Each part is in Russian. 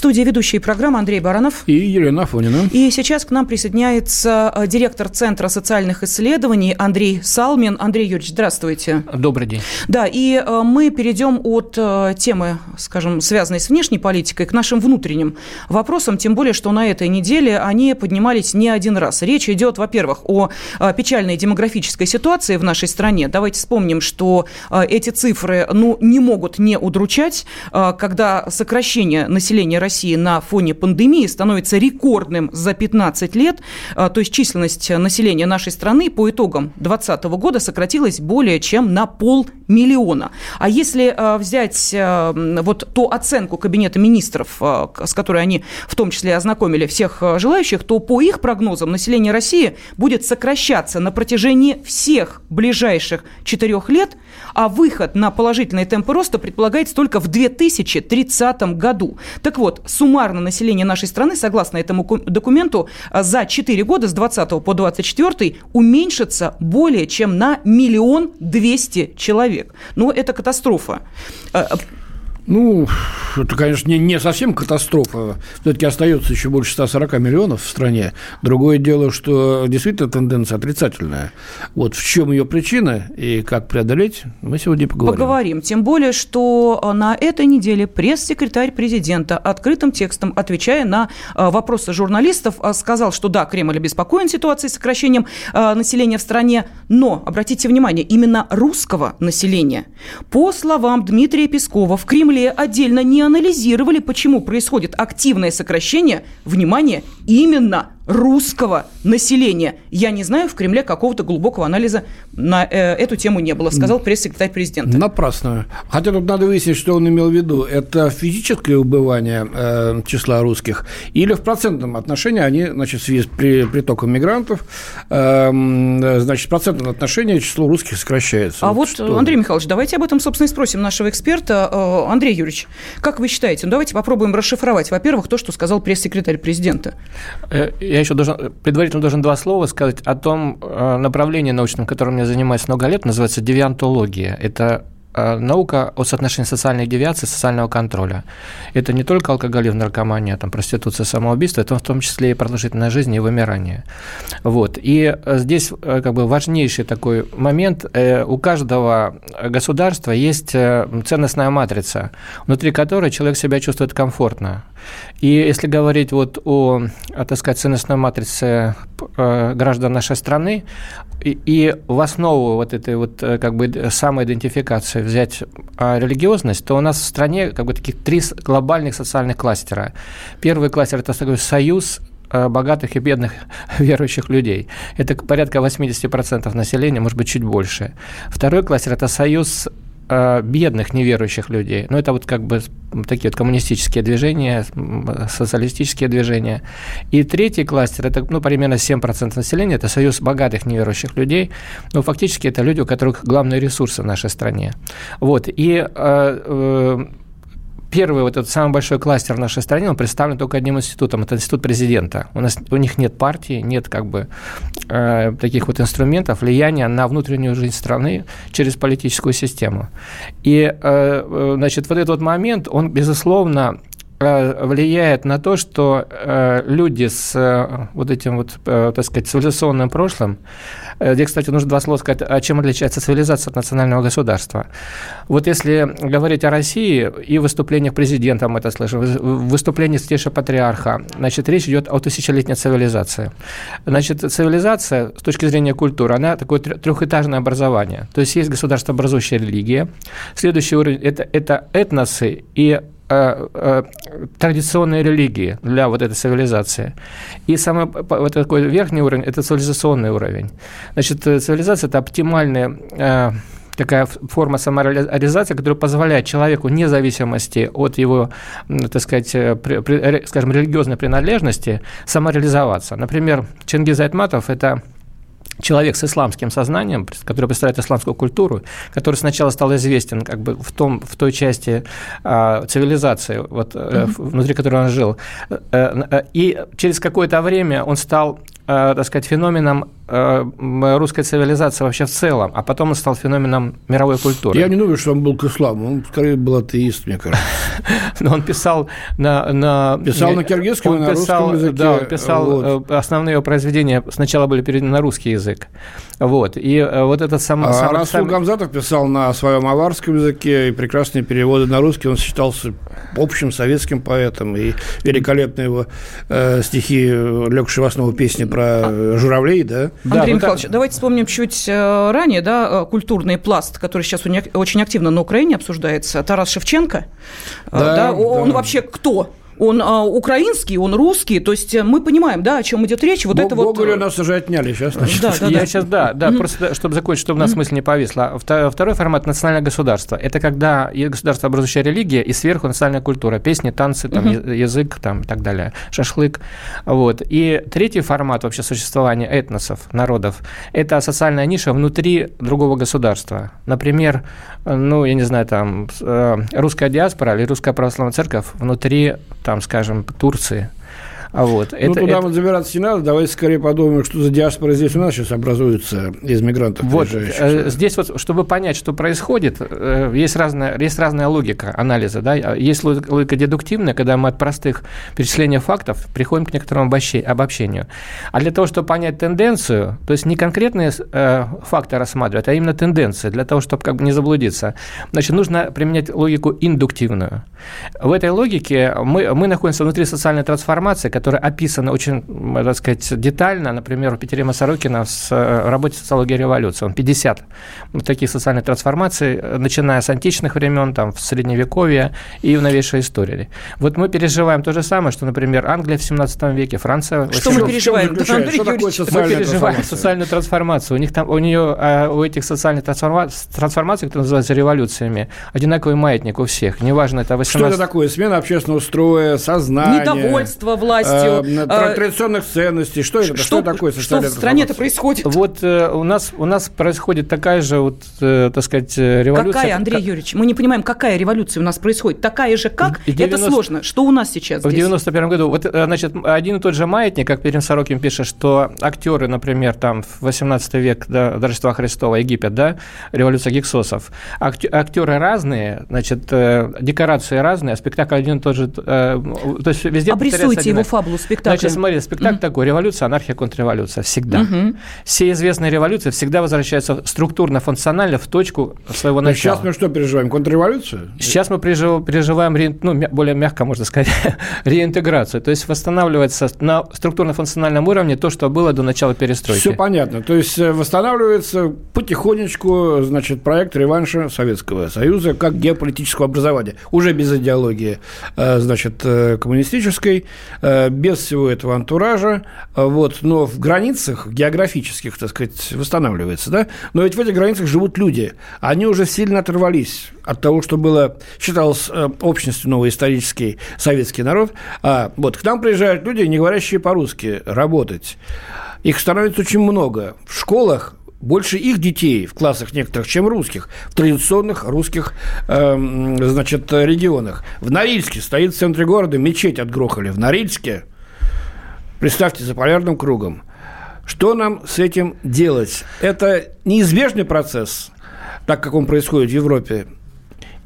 студии ведущие программы Андрей Баранов и Елена Афонина. И сейчас к нам присоединяется э, директор Центра социальных исследований Андрей Салмин. Андрей Юрьевич, здравствуйте. Добрый день. Да, и э, мы перейдем от э, темы, скажем, связанной с внешней политикой, к нашим внутренним вопросам, тем более, что на этой неделе они поднимались не один раз. Речь идет, во-первых, о печальной демографической ситуации в нашей стране. Давайте вспомним, что эти цифры ну, не могут не удручать, когда сокращение населения России России на фоне пандемии становится рекордным за 15 лет. А, то есть численность населения нашей страны по итогам 2020 года сократилась более чем на полмиллиона. А если а, взять а, вот ту оценку Кабинета министров, с которой они в том числе ознакомили всех желающих, то по их прогнозам население России будет сокращаться на протяжении всех ближайших четырех лет, а выход на положительные темпы роста предполагается только в 2030 году. Так вот, суммарно население нашей страны, согласно этому документу, а, за 4 года с 20 по 24 уменьшится более чем на миллион двести человек. Ну, это катастрофа. Ну, это, конечно, не, не совсем катастрофа. Все-таки остается еще больше 140 миллионов в стране. Другое дело, что действительно тенденция отрицательная. Вот в чем ее причина и как преодолеть, мы сегодня поговорим. Поговорим. Тем более, что э, на этой неделе пресс-секретарь президента открытым текстом, отвечая на э, вопросы журналистов, э, сказал, что да, Кремль обеспокоен ситуацией с сокращением населения в стране, но, обратите внимание, именно русского населения. По словам Дмитрия Пескова, в Кремле Кремле отдельно не анализировали, почему происходит активное сокращение, внимание, именно русского населения. Я не знаю, в Кремле какого-то глубокого анализа на э, эту тему не было, сказал пресс-секретарь президента. Напрасно. Хотя тут надо выяснить, что он имел в виду. Это физическое убывание э, числа русских или в процентном отношении они, значит, в связи с при, притоком мигрантов, э, значит, в процентном отношении число русских сокращается. А вот, вот что? Андрей Михайлович, давайте об этом, собственно, и спросим нашего эксперта. Э, Андрей Юрьевич, как вы считаете? Ну, давайте попробуем расшифровать, во-первых, то, что сказал пресс-секретарь президента. Э, я еще должен, предварительно должен два слова сказать о том э, направлении научном, которым я занимаюсь много лет, называется девиантология. Это наука о соотношении социальных девиаций, социального контроля. Это не только алкоголизм, наркомания, там, проституция, самоубийство, это в том числе и продолжительная жизнь и вымирание. Вот. И э, здесь э, как бы важнейший такой момент. У каждого государства есть ценностная матрица, внутри которой человек себя чувствует комфортно. И если говорить вот о, так сказать, ценностной матрице граждан нашей страны, и, и в основу вот этой вот как бы самоидентификации взять а, религиозность, то у нас в стране как бы таких три глобальных социальных кластера. Первый кластер – это такой союз а, богатых и бедных верующих людей. Это порядка 80% населения, может быть, чуть больше. Второй кластер – это союз бедных неверующих людей. Ну, это вот как бы такие вот коммунистические движения, социалистические движения. И третий кластер, это ну, примерно 7% населения, это союз богатых неверующих людей. Ну, фактически это люди, у которых главные ресурсы в нашей стране. Вот. И э, э, первый вот этот самый большой кластер в нашей стране, он представлен только одним институтом, это институт президента. У, нас, у них нет партии, нет как бы э, таких вот инструментов влияния на внутреннюю жизнь страны через политическую систему. И, э, э значит, вот этот вот момент, он, безусловно, влияет на то, что э, люди с э, вот этим вот, так сказать, цивилизационным прошлым, где, кстати, нужно два слова сказать, о чем отличается цивилизация от национального государства. Вот если говорить о России и выступлениях президента, мы это слышим, выступлении Святейшего Патриарха, значит, речь идет о тысячелетней цивилизации. Значит, цивилизация с точки зрения культуры, она такое трехэтажное образование. То есть есть государствообразующая религия, следующий уровень это, – это этносы и Э, э, традиционной религии для вот этой цивилизации. И самый вот такой верхний уровень – это цивилизационный уровень. Значит, э, цивилизация – это оптимальный такая форма самореализации, которая позволяет человеку, вне зависимости от его, так сказать, при, скажем, религиозной принадлежности, самореализоваться. Например, Чингиз Айтматов – это человек с исламским сознанием, который представляет исламскую культуру, который сначала стал известен как бы в, том, в той части э, цивилизации, вот, э, внутри которой он жил. Э, э, и через какое-то время он стал Э, так сказать, феноменом э, русской цивилизации вообще в целом, а потом он стал феноменом мировой культуры. Я не думаю, что он был к исламу, он скорее был атеист, мне кажется. Но он писал на... на писал на киргизском и на русском языке. Да, он писал, вот. Э, основные его произведения сначала были переведены на русский язык. Вот, и вот этот сам... А сам, Расул сам... Гамзатов писал на своем аварском языке, и прекрасные переводы на русский, он считался общим советским поэтом, и великолепные его э, стихи, легшие в основу песни про журавлей, да? Андрей да, Михайлович, так... давайте вспомним чуть э, ранее, да, э, культурный пласт, который сейчас очень активно на Украине обсуждается. Тарас Шевченко. Э, да, да, он да. вообще кто? Он а, украинский, он русский, то есть э, мы понимаем, да, о чем идет речь. Вот Бог, это вот... Гоголя нас уже отняли сейчас. Значит. Да, да, Я да. сейчас, да, да, mm-hmm. просто чтобы закончить, чтобы у нас mm-hmm. мысль не повисла. Второй формат – национальное государство. Это когда государство образующая религия и сверху национальная культура, песни, танцы, там, mm-hmm. язык там, и так далее, шашлык. Вот. И третий формат вообще существования этносов, народов – это социальная ниша внутри другого государства. Например, ну, я не знаю, там, э, русская диаспора или русская православная церковь внутри там, скажем, Турции – вот. Ну, это, туда это... вот забираться не надо. Давайте скорее подумаем, что за диаспора здесь у нас сейчас образуется из мигрантов. Вот. Э, здесь вот, чтобы понять, что происходит, э, есть разная, есть разная логика анализа. Да? Есть логика дедуктивная, когда мы от простых перечислений фактов приходим к некоторому обобщению. А для того, чтобы понять тенденцию, то есть не конкретные э, факты рассматривать, а именно тенденции, для того, чтобы как бы не заблудиться, значит, нужно применять логику индуктивную. В этой логике мы, мы находимся внутри социальной трансформации, которая описана очень, так сказать, детально, например, у Петерима Сорокина в э, работе «Социология революции». Он 50 таких социальных трансформаций, начиная с античных времен, там, в Средневековье и в новейшей истории. Вот мы переживаем то же самое, что, например, Англия в 17 веке, Франция... Что мы переживаем? Что мы переживаем социальную трансформацию. У них там, у нее, а, у этих социальных трансформаций, которые называются революциями, одинаковый маятник у всех. Неважно, это 18... Что это такое? Смена общественного строя, сознания... Недовольство власти властью. Э, традиционных ценностей. Что это? Что, что такое Что в стране-то происходит? Вот э, у нас, у нас происходит такая же, вот, э, так сказать, революция. Какая, Андрей Юрьевич? Мы не понимаем, какая революция у нас происходит. Такая же как? 90... Это сложно. Что у нас сейчас В 91 году. Вот, значит, один и тот же маятник, как Перин Сорокин пишет, что актеры, например, там в 18 век до, Рождества Христова, Египет, да, революция гексосов, актеры разные, значит, декорации разные, а спектакль один и тот же, то есть везде Обрисуйте его фабулу спектакля. Значит, смотри, спектакль mm-hmm. такой, революция, анархия, контрреволюция, всегда. Mm-hmm. Все известные революции всегда возвращаются структурно-функционально в точку своего начала. Сейчас мы что переживаем, контрреволюцию? Сейчас мы переживаем, ну, более мягко можно сказать, реинтеграцию. То есть восстанавливается на структурно-функциональном уровне то, что было до начала перестройки. Все понятно. То есть э, восстанавливается потихонечку, значит, проект реванша Советского Союза как геополитического образования. Уже без идеологии, э, значит, э, коммунистической, без всего этого антуража, вот, но в границах географических, так сказать, восстанавливается, да, но ведь в этих границах живут люди, они уже сильно оторвались от того, что было, считалось э, общностью новый исторический советский народ, а вот к нам приезжают люди, не говорящие по-русски, работать. Их становится очень много. В школах больше их детей в классах некоторых, чем русских, в традиционных русских э, значит, регионах. В Норильске стоит в центре города мечеть отгрохали. В Норильске, представьте, за полярным кругом. Что нам с этим делать? Это неизбежный процесс, так как он происходит в Европе,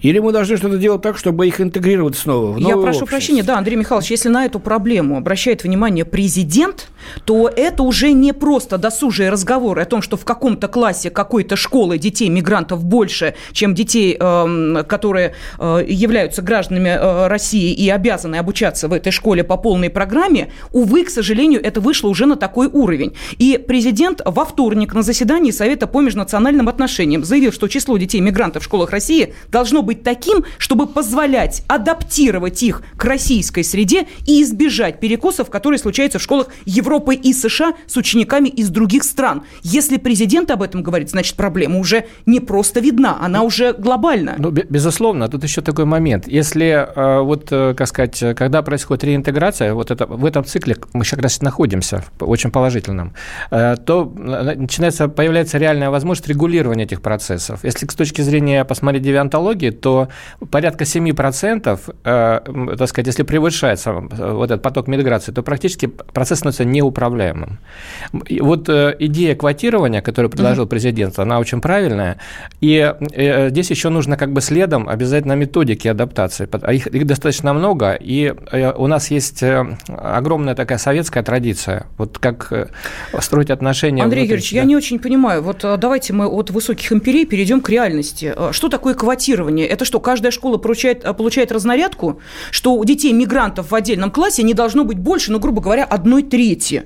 или мы должны что-то делать так, чтобы их интегрировать снова в Я прошу общество? прощения, да, Андрей Михайлович, если на эту проблему обращает внимание президент, то это уже не просто досужие разговоры о том, что в каком-то классе какой-то школы детей мигрантов больше, чем детей, эм, которые э, являются гражданами э, России и обязаны обучаться в этой школе по полной программе. Увы, к сожалению, это вышло уже на такой уровень. И президент во вторник на заседании Совета по межнациональным отношениям заявил, что число детей мигрантов в школах России должно быть быть таким, чтобы позволять адаптировать их к российской среде и избежать перекосов, которые случаются в школах Европы и США с учениками из других стран. Если президент об этом говорит, значит, проблема уже не просто видна, она уже глобальна. Ну, безусловно, тут еще такой момент. Если, э, вот, э, как сказать, когда происходит реинтеграция, вот это, в этом цикле мы сейчас как раз находимся, очень положительном, э, то начинается, появляется реальная возможность регулирования этих процессов. Если с точки зрения посмотреть девиантологии, то порядка 7%, так сказать, если превышается вот этот поток миграции, то практически процесс становится неуправляемым. И вот идея квотирования, которую предложил президент, она очень правильная. И здесь еще нужно как бы следом обязательно методики адаптации. А их, их достаточно много, и э, у нас есть э, огромная такая советская традиция, вот как э, строить отношения. Андрей внутри, Юрьевич, да? я не очень понимаю. Вот давайте мы от высоких империй перейдем к реальности. Что такое квотирование? Это что, каждая школа получает, получает разнарядку, что у детей мигрантов в отдельном классе не должно быть больше, ну, грубо говоря, одной трети?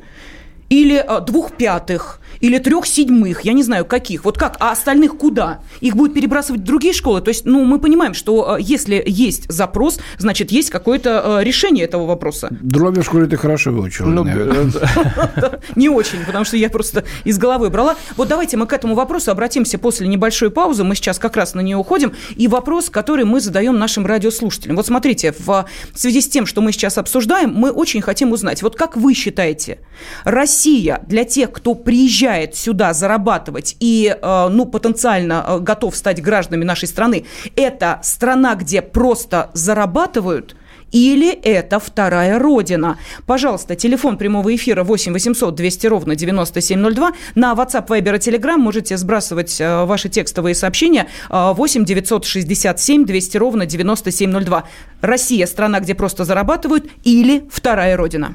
или двух пятых, или трех седьмых, я не знаю каких. Вот как? А остальных куда? Их будут перебрасывать в другие школы? То есть, ну, мы понимаем, что э, если есть запрос, значит, есть какое-то э, решение этого вопроса. Дроби в школе ты хорошо выучил. Ну, не очень, потому что я просто из головы брала. Вот давайте мы к этому вопросу обратимся после небольшой паузы. Мы сейчас как раз на нее уходим. И вопрос, который мы задаем нашим радиослушателям. Вот смотрите, в связи с тем, что мы сейчас обсуждаем, мы очень хотим узнать, вот как вы считаете, Россия для тех, кто приезжает приезжает сюда зарабатывать и, э, ну, потенциально э, готов стать гражданами нашей страны, это страна, где просто зарабатывают – или это вторая родина? Пожалуйста, телефон прямого эфира 8 800 200 ровно 9702. На WhatsApp, Viber и Telegram можете сбрасывать э, ваши текстовые сообщения 8 967 200 ровно 9702. Россия – страна, где просто зарабатывают, или вторая родина?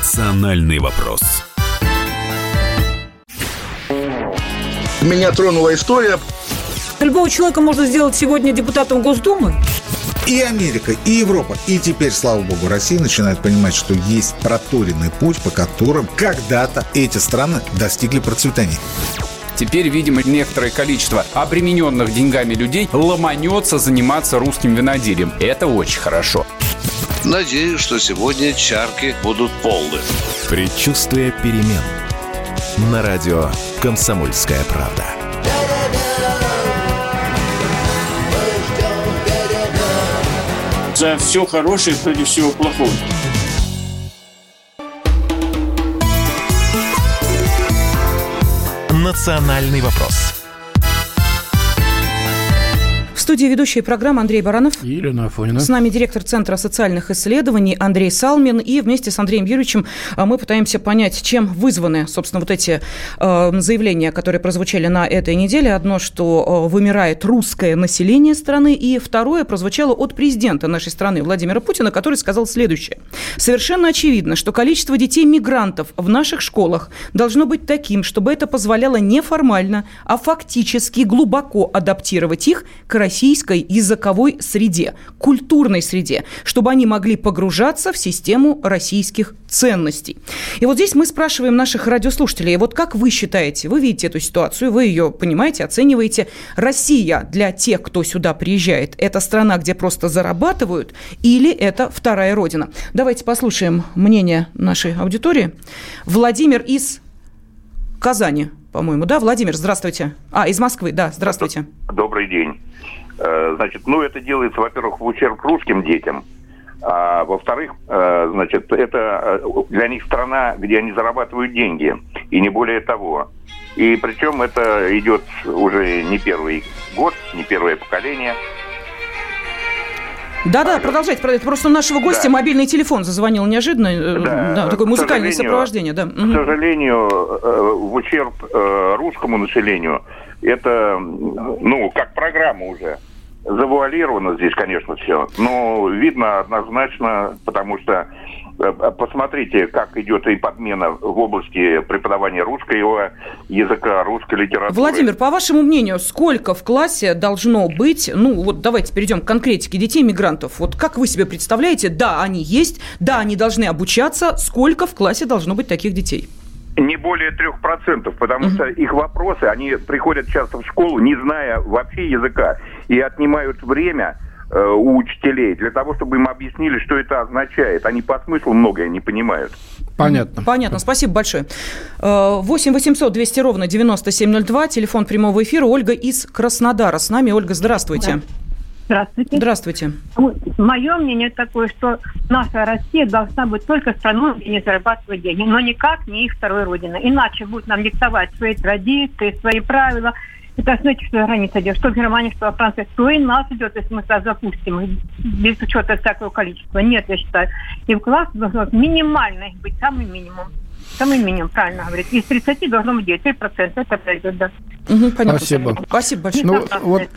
Национальный вопрос. Меня тронула история. Любого человека можно сделать сегодня депутатом Госдумы. И Америка, и Европа, и теперь, слава богу, Россия начинает понимать, что есть проторенный путь, по которым когда-то эти страны достигли процветания. Теперь, видимо, некоторое количество обремененных деньгами людей ломанется заниматься русским виноделием. Это очень хорошо. Надеюсь, что сегодня чарки будут полны. Предчувствие перемен. На радио «Комсомольская правда». За все хорошее против всего плохого. Национальный вопрос студии ведущая программы Андрей Баранов. И Елена Афонина. С нами директор Центра социальных исследований Андрей Салмин. И вместе с Андреем Юрьевичем а, мы пытаемся понять, чем вызваны, собственно, вот эти э, заявления, которые прозвучали на этой неделе. Одно, что э, вымирает русское население страны, и второе прозвучало от президента нашей страны Владимира Путина, который сказал следующее. Совершенно очевидно, что количество детей-мигрантов в наших школах должно быть таким, чтобы это позволяло не формально, а фактически глубоко адаптировать их к России российской языковой среде, культурной среде, чтобы они могли погружаться в систему российских ценностей. И вот здесь мы спрашиваем наших радиослушателей, вот как вы считаете, вы видите эту ситуацию, вы ее понимаете, оцениваете, Россия для тех, кто сюда приезжает, это страна, где просто зарабатывают, или это вторая родина? Давайте послушаем мнение нашей аудитории. Владимир из Казани, по-моему, да? Владимир, здравствуйте. А, из Москвы, да, здравствуйте. Добрый день. Э, значит, ну, это делается, во-первых, в ущерб русским детям, а во-вторых, э, значит, это э, для них страна, где они зарабатывают деньги, и не более того. И причем это идет уже не первый год, не первое поколение. Да-да, продолжайте, продолжайте. Просто у нашего гостя да. мобильный телефон зазвонил неожиданно. Да, да такое музыкальное сопровождение. Да. К сожалению, в ущерб русскому населению это, ну, как программа уже завуалировано здесь, конечно, все. Но видно однозначно, потому что э, посмотрите, как идет и подмена в области преподавания русского языка, русской литературы. Владимир, по вашему мнению, сколько в классе должно быть, ну вот давайте перейдем к конкретике, детей-мигрантов. Вот как вы себе представляете, да, они есть, да, они должны обучаться, сколько в классе должно быть таких детей? Не более трех процентов, потому Мгм. что их вопросы, они приходят часто в школу, не зная вообще языка, и отнимают время э, у учителей для того, чтобы им объяснили, что это означает. Они по смыслу многое не понимают. Понятно. Понятно, спасибо большое. Э, 8 800 200 ровно 9702, телефон прямого эфира. Ольга из Краснодара с нами. Ольга, здравствуйте. Здравствуйте. Здравствуйте. Мое мнение такое, что наша Россия должна быть только страной, где не зарабатывают деньги, но никак не их второй родина. Иначе будут нам диктовать свои традиции, свои правила. Это что за граница идет, что в Германии, что во Франции, то и нас идет, если мы туда запустим, без учета всякого количества. Нет, я считаю. И вклад должен минимальный быть, самый минимум. Самый минимум, правильно говорит. Из 30 должно быть 9, 3%. Это пройдет, да. Мгм, понятно. Спасибо. Спасибо большое. Ну, вот,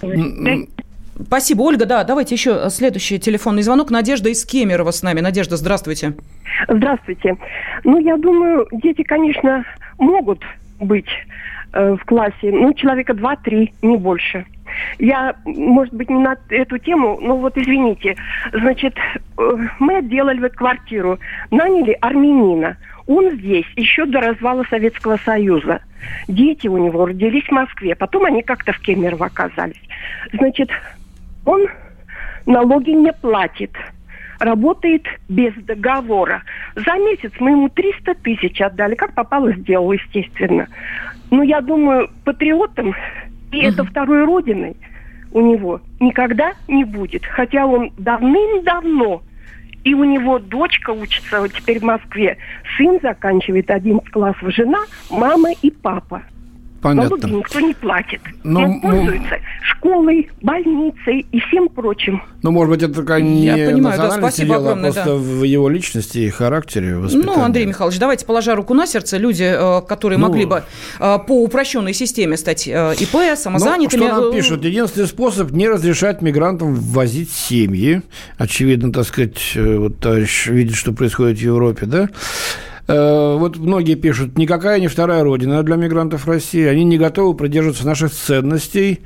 Спасибо, Ольга. Да, давайте еще следующий телефонный звонок. Надежда из Кемерово с нами. Надежда, здравствуйте. Здравствуйте. Ну, я думаю, дети, конечно, могут быть в классе, ну, человека два-три, не больше. Я, может быть, не на эту тему, но вот извините. Значит, э, мы отделали вот квартиру, наняли армянина. Он здесь еще до развала Советского Союза. Дети у него родились в Москве, потом они как-то в Кемерово оказались. Значит, он налоги не платит работает без договора. За месяц мы ему 300 тысяч отдали. Как попало, сделал, естественно. Но я думаю, патриотом и это второй родиной у него никогда не будет. Хотя он давным-давно, и у него дочка учится вот теперь в Москве, сын заканчивает 11 классов, жена, мама и папа. Налоги Понятно. никто не платит. Ну, Он ну- пользуется школой, больницей и всем прочим. Ну, может быть, это такая не Я понимаю, да, спасибо дело, а огромное, просто да. в его личности и характере воспитания. Ну, Андрей Михайлович, давайте, положа руку на сердце, люди, э, которые Ну, могли бы э, по упрощенной системе стать э, ИП, Ну, самозанятыми... что нам пишут? Единственный способ не разрешать мигрантам ввозить семьи. Очевидно, так сказать, вот товарищ видит, что происходит в Европе, да? Э, Вот многие пишут, никакая не вторая родина для мигрантов России. Они не готовы придерживаться наших ценностей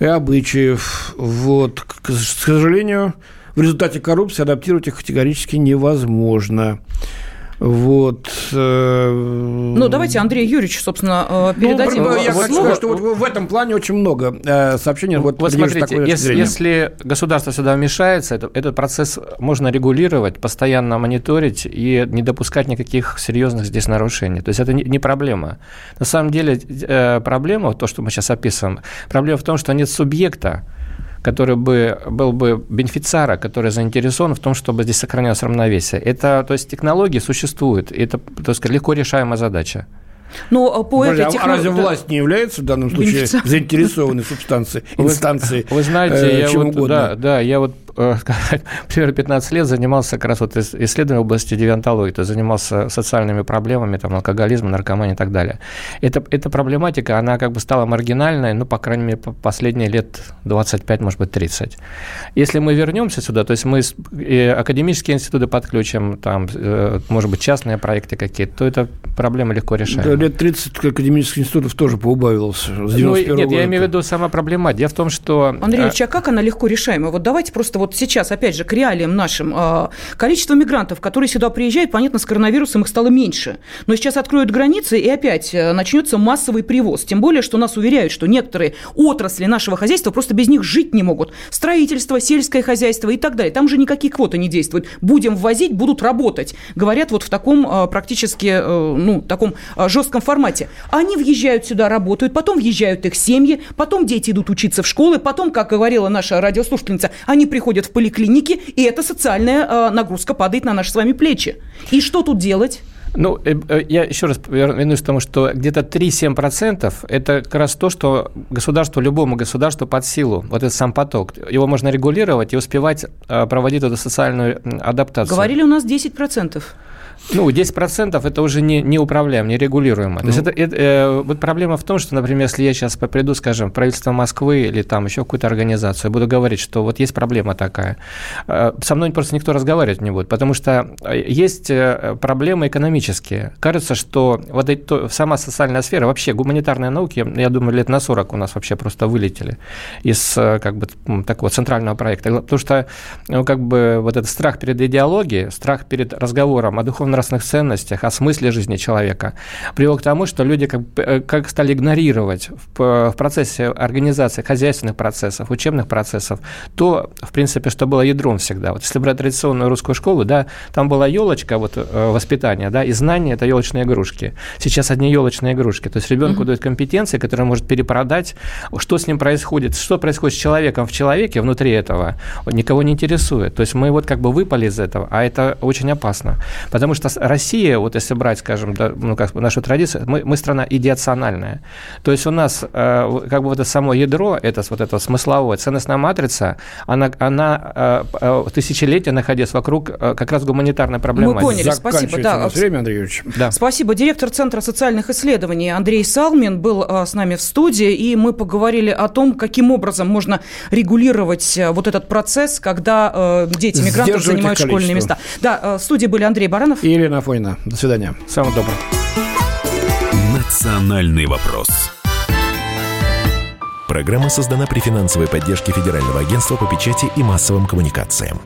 и обычаев. Вот. К к сожалению, в результате коррупции адаптировать их категорически невозможно. Вот. Ну, Ну, давайте Андрею Юрьевичу, собственно, э, передадим Ну, я хочу сказать, что вот в этом плане очень много э, сообщений. Вот, Вот смотрите, если, если государство сюда вмешается, это, этот процесс можно регулировать, постоянно мониторить и не допускать никаких серьезных здесь нарушений. То есть это не, не проблема. На самом деле э, проблема, то, что мы сейчас описываем, проблема в том, что нет субъекта, который бы был бы бенефициара, который заинтересован в том, чтобы здесь сохранялось равновесие. Это, то есть технологии существуют, и это, так сказать, легко решаемая задача. Но э, по Подожди, этой а разве власть не является в данном случае Бенефициаром. заинтересованной субстанцией, Вы- инстанцией? Вы знаете, э, я вот, угодно? да, да, я вот э, примерно 15 лет занимался как раз вот ис- исследованием в области девиантологии, то есть занимался социальными проблемами, там, алкоголизм, наркомания и так далее. Это, эта проблематика, она как бы стала маргинальной, ну, по крайней мере, по- последние лет 25, может быть, 30. Если мы вернемся сюда, то есть мы академические институты подключим, там, э, может быть, частные проекты какие-то, то эта проблема легко Да, решаема. лет 30 академических институтов тоже поубавилось с Ну, 91 нет, года. я имею в виду сама проблема. Дело в том, что... Андрей э, Ильич, а как она легко решаема? Вот давайте просто вот сейчас, опять же, к реалиям нашим. А, Количество мигрантов, которые сюда приезжают, понятно, с коронавирусом их стало меньше. Но сейчас откроют границы, и опять э, начнется массовый привоз. Тем более, что нас уверяют, что некоторые отрасли нашего хозяйства просто без них жить не могут. Строительство, сельское хозяйство и так далее. Там же никакие квоты не действуют. Будем ввозить, будут работать. Говорят вот в таком э, практически, э, ну, таком жестком формате. Они въезжают сюда, работают, потом въезжают их семьи, потом дети идут учиться в школы, потом, как говорила наша радиослушательница, они приходят в поликлиники, и эта социальная э, нагрузка падает на наши с вами плечи. И что тут делать? Ну, э, э, я еще раз вернусь к тому, что где-то 3-7% это как раз то, что государству, любому государству под силу, вот этот сам поток. Его можно регулировать и успевать проводить эту социальную адаптацию. Говорили у нас 10%. Ну, 10% это уже не, не управляемо, не регулируемо. То есть это, это, э, вот проблема в том, что, например, если я сейчас приду, скажем, в правительство Москвы или там еще какую-то организацию, буду говорить, что вот есть проблема такая, э, со мной просто никто разговаривать не будет, потому что э, есть э, проблемы экономические. Кажется, что вот это, сама социальная сфера, вообще гуманитарные науки, я думаю, лет на 40 у нас вообще просто вылетели из э, как бы такого центрального проекта. Потому что ну, как бы вот этот страх перед идеологией, страх перед разговором о духовном духовно-нравственных ценностях, о смысле жизни человека, привел к тому, что люди как, э, как стали игнорировать в, в процессе организации хозяйственных процессов, учебных процессов, то, в принципе, что было ядром всегда. Вот если брать традиционную русскую школу, да, там была елочка, вот э, воспитание, да, и знания – это елочные игрушки. Сейчас одни елочные игрушки. То есть ребенку mm-hmm. дают компетенции, которые может перепродать, что с ним происходит, что происходит с человеком в человеке внутри этого, никого не интересует. То есть мы вот как бы выпали из этого, а это очень опасно. Потому что Россия, вот если брать, скажем, да, ну, как нашу традицию, мы, мы страна идеациональная. То есть у нас э, как бы вот это само ядро, это вот это смысловое, ценностная матрица, она, она э, э, тысячелетия находясь вокруг э, как раз гуманитарной проблемы. Мы поняли, спасибо. Да. время, Андрей Юрьевич. Да. Спасибо. Директор Центра социальных исследований Андрей Салмин был э, с нами в студии, и мы поговорили о том, каким образом можно регулировать э, вот этот процесс, когда э, дети мигрантов занимают школьные места. Да, э, в студии были Андрей Баранов и Елена Фойна. До свидания. Всего доброго. Национальный вопрос. Программа создана при финансовой поддержке Федерального агентства по печати и массовым коммуникациям.